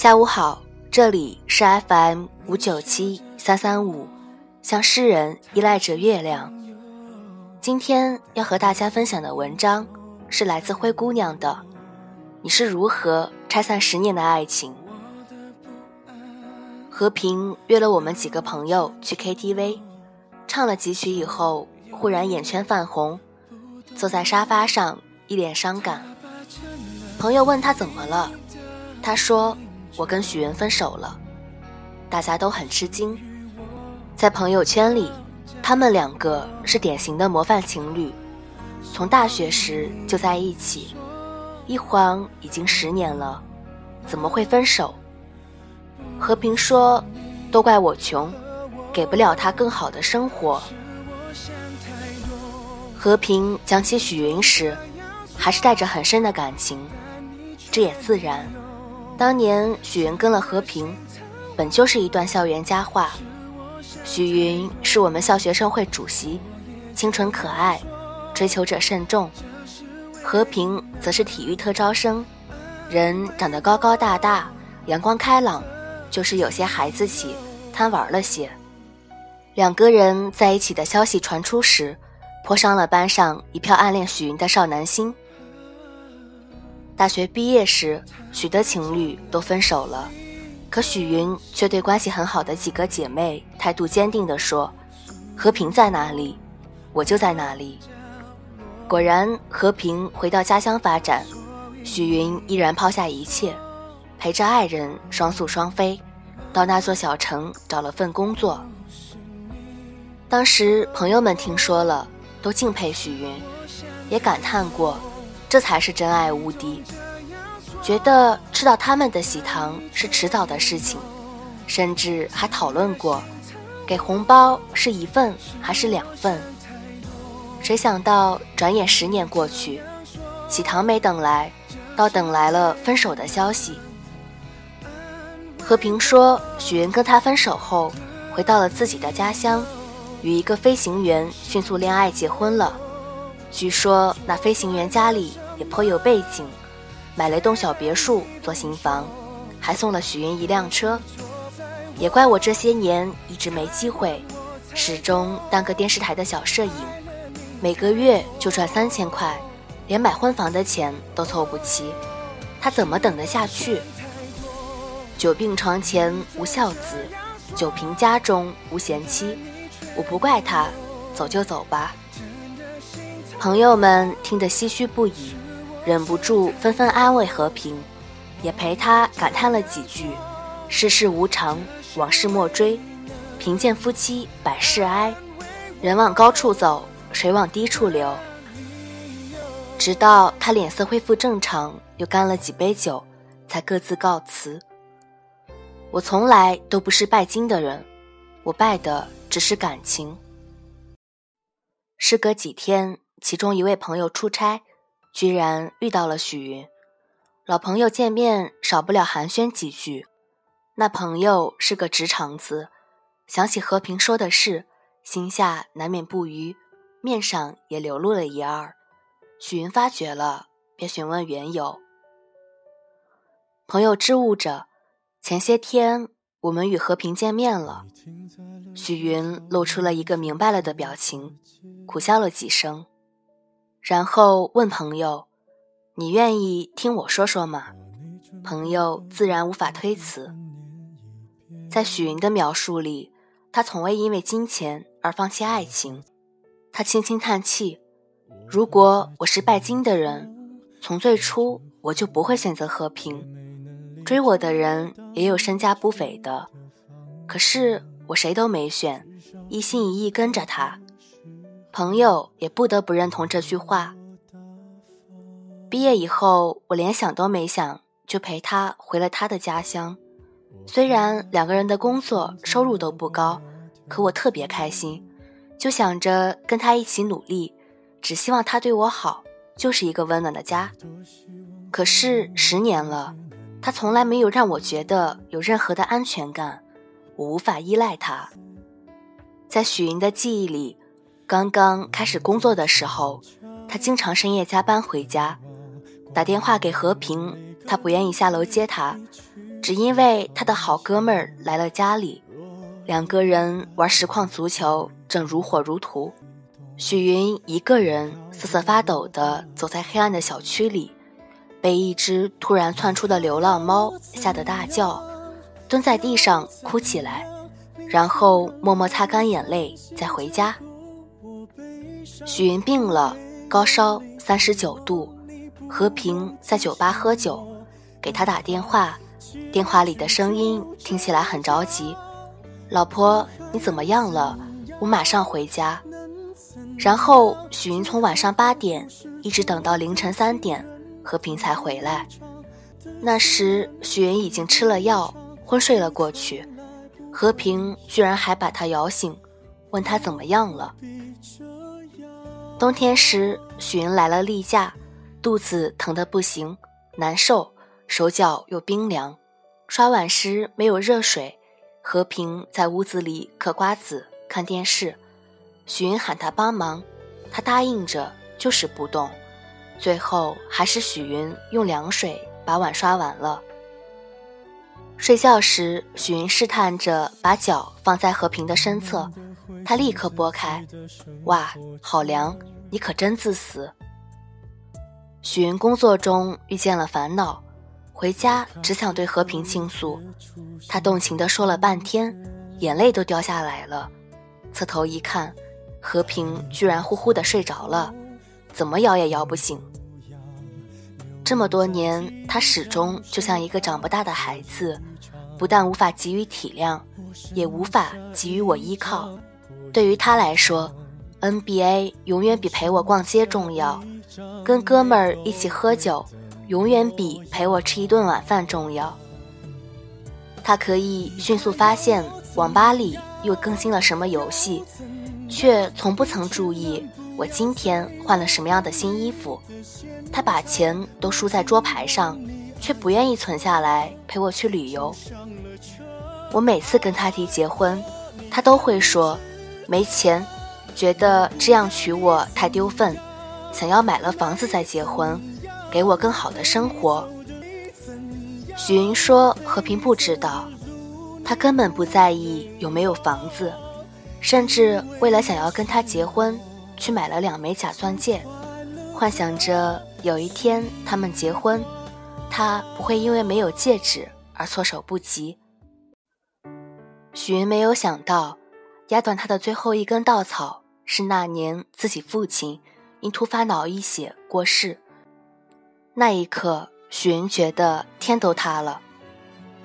下午好，这里是 FM 五九七三三五，向诗人依赖着月亮。今天要和大家分享的文章是来自灰姑娘的。你是如何拆散十年的爱情？和平约了我们几个朋友去 KTV，唱了几曲以后，忽然眼圈泛红，坐在沙发上一脸伤感。朋友问他怎么了，他说。我跟许云分手了，大家都很吃惊。在朋友圈里，他们两个是典型的模范情侣，从大学时就在一起，一晃已经十年了，怎么会分手？和平说：“都怪我穷，给不了他更好的生活。”和平讲起许云时，还是带着很深的感情，这也自然。当年许云跟了和平，本就是一段校园佳话。许云是我们校学生会主席，清纯可爱，追求者甚众；和平则是体育特招生，人长得高高大大，阳光开朗，就是有些孩子气，贪玩了些。两个人在一起的消息传出时，颇伤了班上一票暗恋许云的少男心。大学毕业时，许多情侣都分手了，可许云却对关系很好的几个姐妹态度坚定地说：“和平在哪里，我就在哪里。”果然，和平回到家乡发展，许云依然抛下一切，陪着爱人双宿双飞，到那座小城找了份工作。当时朋友们听说了，都敬佩许云，也感叹过。这才是真爱无敌，觉得吃到他们的喜糖是迟早的事情，甚至还讨论过，给红包是一份还是两份。谁想到转眼十年过去，喜糖没等来，倒等来了分手的消息。和平说，许云跟他分手后，回到了自己的家乡，与一个飞行员迅速恋爱结婚了。据说那飞行员家里也颇有背景，买了一栋小别墅做新房，还送了许云一辆车。也怪我这些年一直没机会，始终当个电视台的小摄影，每个月就赚三千块，连买婚房的钱都凑不齐，他怎么等得下去？久病床前无孝子，久贫家中无贤妻。我不怪他，走就走吧。朋友们听得唏嘘不已，忍不住纷纷安慰和平，也陪他感叹了几句：“世事无常，往事莫追，贫贱夫妻百事哀，人往高处走，水往低处流。”直到他脸色恢复正常，又干了几杯酒，才各自告辞。我从来都不是拜金的人，我拜的只是感情。时隔几天。其中一位朋友出差，居然遇到了许云。老朋友见面，少不了寒暄几句。那朋友是个直肠子，想起和平说的事，心下难免不愉，面上也流露了一二。许云发觉了，便询问缘由。朋友支吾着：“前些天我们与和平见面了。”许云露出了一个明白了的表情，苦笑了几声。然后问朋友：“你愿意听我说说吗？”朋友自然无法推辞。在许云的描述里，他从未因为金钱而放弃爱情。他轻轻叹气：“如果我是拜金的人，从最初我就不会选择和平。追我的人也有身家不菲的，可是我谁都没选，一心一意跟着他。”朋友也不得不认同这句话。毕业以后，我连想都没想，就陪他回了他的家乡。虽然两个人的工作收入都不高，可我特别开心，就想着跟他一起努力，只希望他对我好，就是一个温暖的家。可是十年了，他从来没有让我觉得有任何的安全感，我无法依赖他。在许云的记忆里。刚刚开始工作的时候，他经常深夜加班回家，打电话给和平，他不愿意下楼接他，只因为他的好哥们儿来了家里，两个人玩实况足球，正如火如荼。许云一个人瑟瑟发抖地走在黑暗的小区里，被一只突然窜出的流浪猫吓得大叫，蹲在地上哭起来，然后默默擦干眼泪再回家。许云病了，高烧三十九度，和平在酒吧喝酒，给他打电话。电话里的声音听起来很着急，老婆，你怎么样了？我马上回家。然后许云从晚上八点一直等到凌晨三点，和平才回来。那时许云已经吃了药，昏睡了过去。和平居然还把他摇醒，问他怎么样了。冬天时许云来了例假，肚子疼得不行，难受，手脚又冰凉。刷碗时没有热水，和平在屋子里嗑瓜子、看电视。许云喊他帮忙，他答应着，就是不动。最后还是许云用凉水把碗刷完了。睡觉时，许云试探着把脚放在和平的身侧，他立刻拨开。哇，好凉！你可真自私。许云工作中遇见了烦恼。回家只想对和平倾诉，他动情地说了半天，眼泪都掉下来了。侧头一看，和平居然呼呼地睡着了，怎么摇也摇不醒。这么多年，他始终就像一个长不大的孩子，不但无法给予体谅，也无法给予我依靠。对于他来说，NBA 永远比陪我逛街重要，跟哥们儿一起喝酒。永远比陪我吃一顿晚饭重要。他可以迅速发现网吧里又更新了什么游戏，却从不曾注意我今天换了什么样的新衣服。他把钱都输在桌牌上，却不愿意存下来陪我去旅游。我每次跟他提结婚，他都会说没钱，觉得这样娶我太丢份，想要买了房子再结婚。给我更好的生活。许云说：“和平不知道，他根本不在意有没有房子，甚至为了想要跟他结婚，去买了两枚假钻戒，幻想着有一天他们结婚，他不会因为没有戒指而措手不及。”许云没有想到，压断他的最后一根稻草是那年自己父亲因突发脑溢血过世。那一刻，许云觉得天都塌了。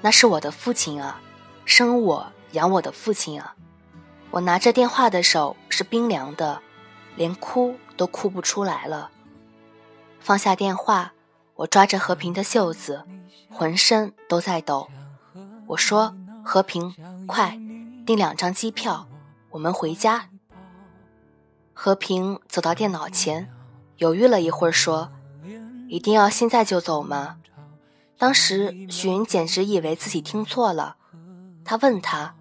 那是我的父亲啊，生我养我的父亲啊！我拿着电话的手是冰凉的，连哭都哭不出来了。放下电话，我抓着和平的袖子，浑身都在抖。我说：“和平，快订两张机票，我们回家。”和平走到电脑前，犹豫了一会儿，说。一定要现在就走吗？当时许云简直以为自己听错了。他问他：“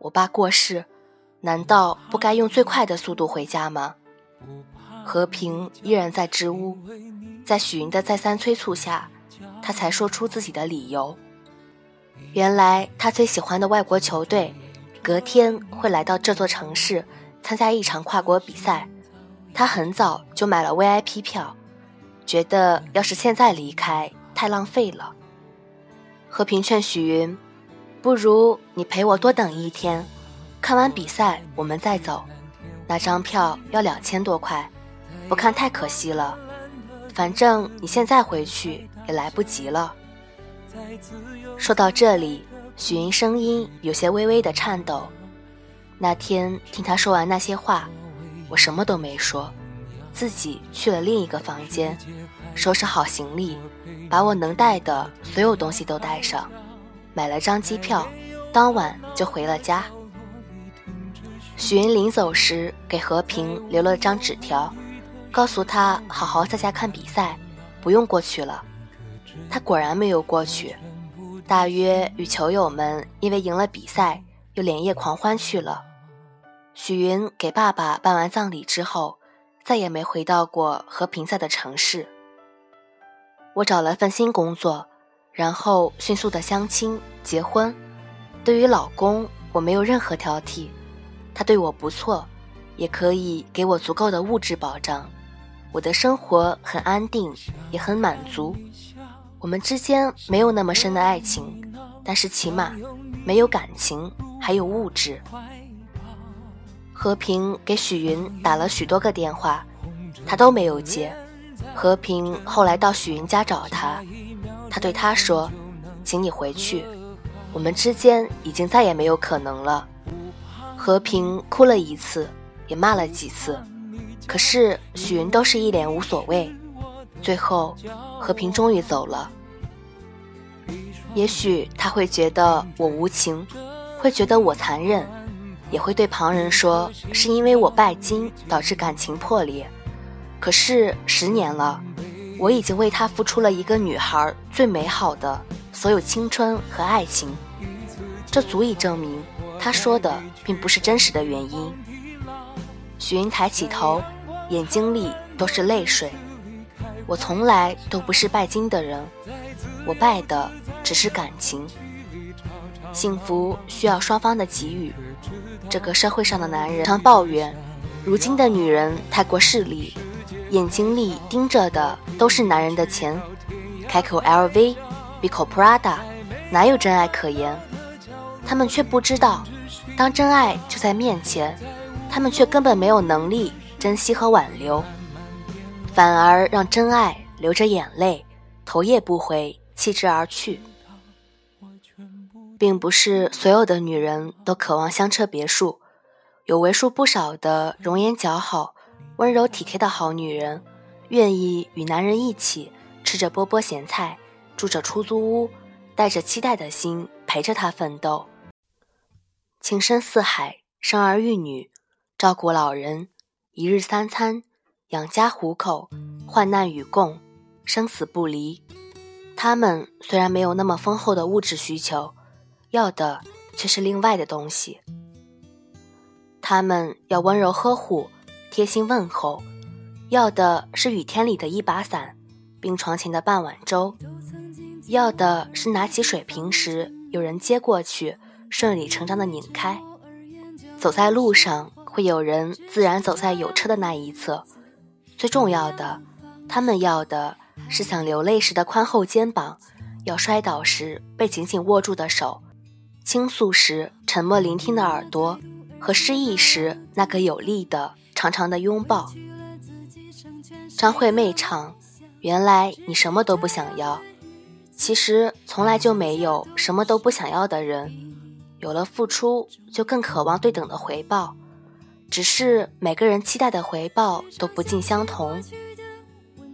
我爸过世，难道不该用最快的速度回家吗？”和平依然在支吾，在许云的再三催促下，他才说出自己的理由。原来他最喜欢的外国球队，隔天会来到这座城市参加一场跨国比赛，他很早就买了 VIP 票。觉得要是现在离开太浪费了。和平劝许云：“不如你陪我多等一天，看完比赛我们再走。那张票要两千多块，不看太可惜了。反正你现在回去也来不及了。”说到这里，许云声音有些微微的颤抖。那天听他说完那些话，我什么都没说。自己去了另一个房间，收拾好行李，把我能带的所有东西都带上，买了张机票，当晚就回了家。许云临走时给和平留了张纸条，告诉他好好在家看比赛，不用过去了。他果然没有过去，大约与球友们因为赢了比赛，又连夜狂欢去了。许云给爸爸办完葬礼之后。再也没回到过和平在的城市。我找了份新工作，然后迅速的相亲结婚。对于老公，我没有任何挑剔，他对我不错，也可以给我足够的物质保障，我的生活很安定，也很满足。我们之间没有那么深的爱情，但是起码没有感情，还有物质。和平给许云打了许多个电话，他都没有接。和平后来到许云家找他，他对他说：“请你回去，我们之间已经再也没有可能了。”和平哭了一次，也骂了几次，可是许云都是一脸无所谓。最后，和平终于走了。也许他会觉得我无情，会觉得我残忍。也会对旁人说是因为我拜金导致感情破裂，可是十年了，我已经为他付出了一个女孩最美好的所有青春和爱情，这足以证明他说的并不是真实的原因。许云抬起头，眼睛里都是泪水。我从来都不是拜金的人，我拜的只是感情。幸福需要双方的给予。这个社会上的男人常抱怨，如今的女人太过势利，眼睛里盯着的都是男人的钱，开口 LV，闭口 Prada，哪有真爱可言？他们却不知道，当真爱就在面前，他们却根本没有能力珍惜和挽留，反而让真爱流着眼泪，头也不回弃之而去。并不是所有的女人都渴望香车别墅，有为数不少的容颜姣好、温柔体贴的好女人，愿意与男人一起吃着波波咸菜，住着出租屋，带着期待的心陪着他奋斗。情深似海，生儿育女，照顾老人，一日三餐，养家糊口，患难与共，生死不离。他们虽然没有那么丰厚的物质需求。要的却是另外的东西。他们要温柔呵护、贴心问候，要的是雨天里的一把伞，病床前的半碗粥，要的是拿起水瓶时有人接过去，顺理成章的拧开。走在路上，会有人自然走在有车的那一侧。最重要的，他们要的是想流泪时的宽厚肩膀，要摔倒时被紧紧握住的手。倾诉时沉默聆听的耳朵，和失意时那个有力的长长的拥抱。张惠妹唱：“原来你什么都不想要。”其实从来就没有什么都不想要的人，有了付出就更渴望对等的回报，只是每个人期待的回报都不尽相同。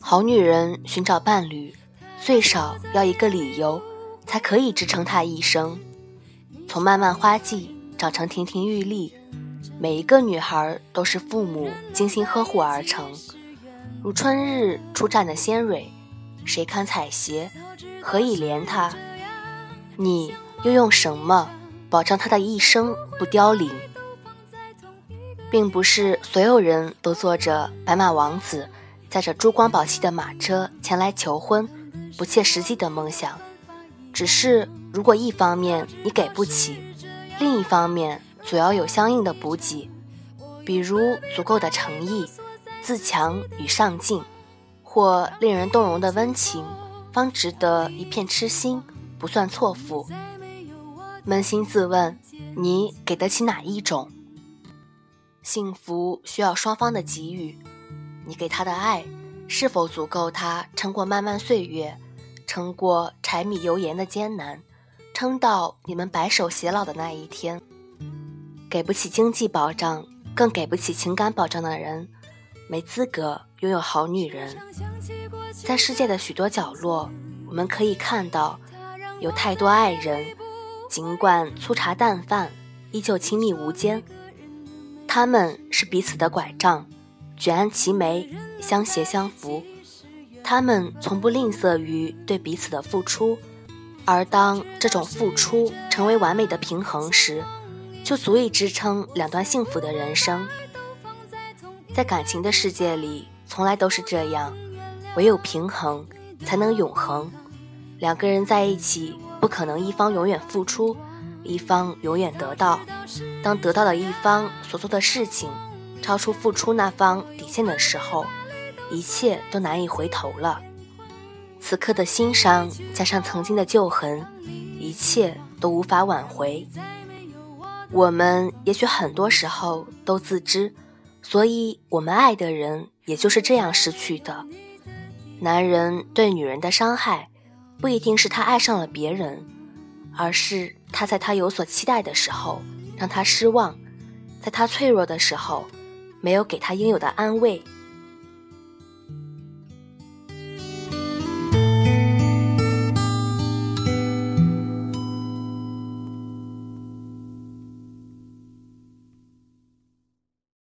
好女人寻找伴侣，最少要一个理由，才可以支撑她一生。从漫漫花季长成亭亭玉立，每一个女孩都是父母精心呵护而成，如春日初绽的鲜蕊，谁堪采撷？何以怜她？你又用什么保障她的一生不凋零？并不是所有人都坐着白马王子，载着珠光宝气的马车前来求婚，不切实际的梦想。只是，如果一方面你给不起，另一方面总要有相应的补给，比如足够的诚意、自强与上进，或令人动容的温情，方值得一片痴心，不算错付。扪心自问，你给得起哪一种？幸福需要双方的给予，你给他的爱，是否足够他撑过漫漫岁月？撑过柴米油盐的艰难，撑到你们白首偕老的那一天。给不起经济保障，更给不起情感保障的人，没资格拥有好女人。在世界的许多角落，我们可以看到，有太多爱人，尽管粗茶淡饭，依旧亲密无间。他们是彼此的拐杖，举案齐眉，相携相扶。他们从不吝啬于对彼此的付出，而当这种付出成为完美的平衡时，就足以支撑两段幸福的人生。在感情的世界里，从来都是这样，唯有平衡才能永恒。两个人在一起，不可能一方永远付出，一方永远得到。当得到的一方所做的事情超出付出那方底线的时候，一切都难以回头了。此刻的心伤加上曾经的旧痕，一切都无法挽回。我们也许很多时候都自知，所以我们爱的人也就是这样失去的。男人对女人的伤害。不一定是他爱上了别人，而是他在他有所期待的时候让他失望，在他脆弱的时候没有给他应有的安慰。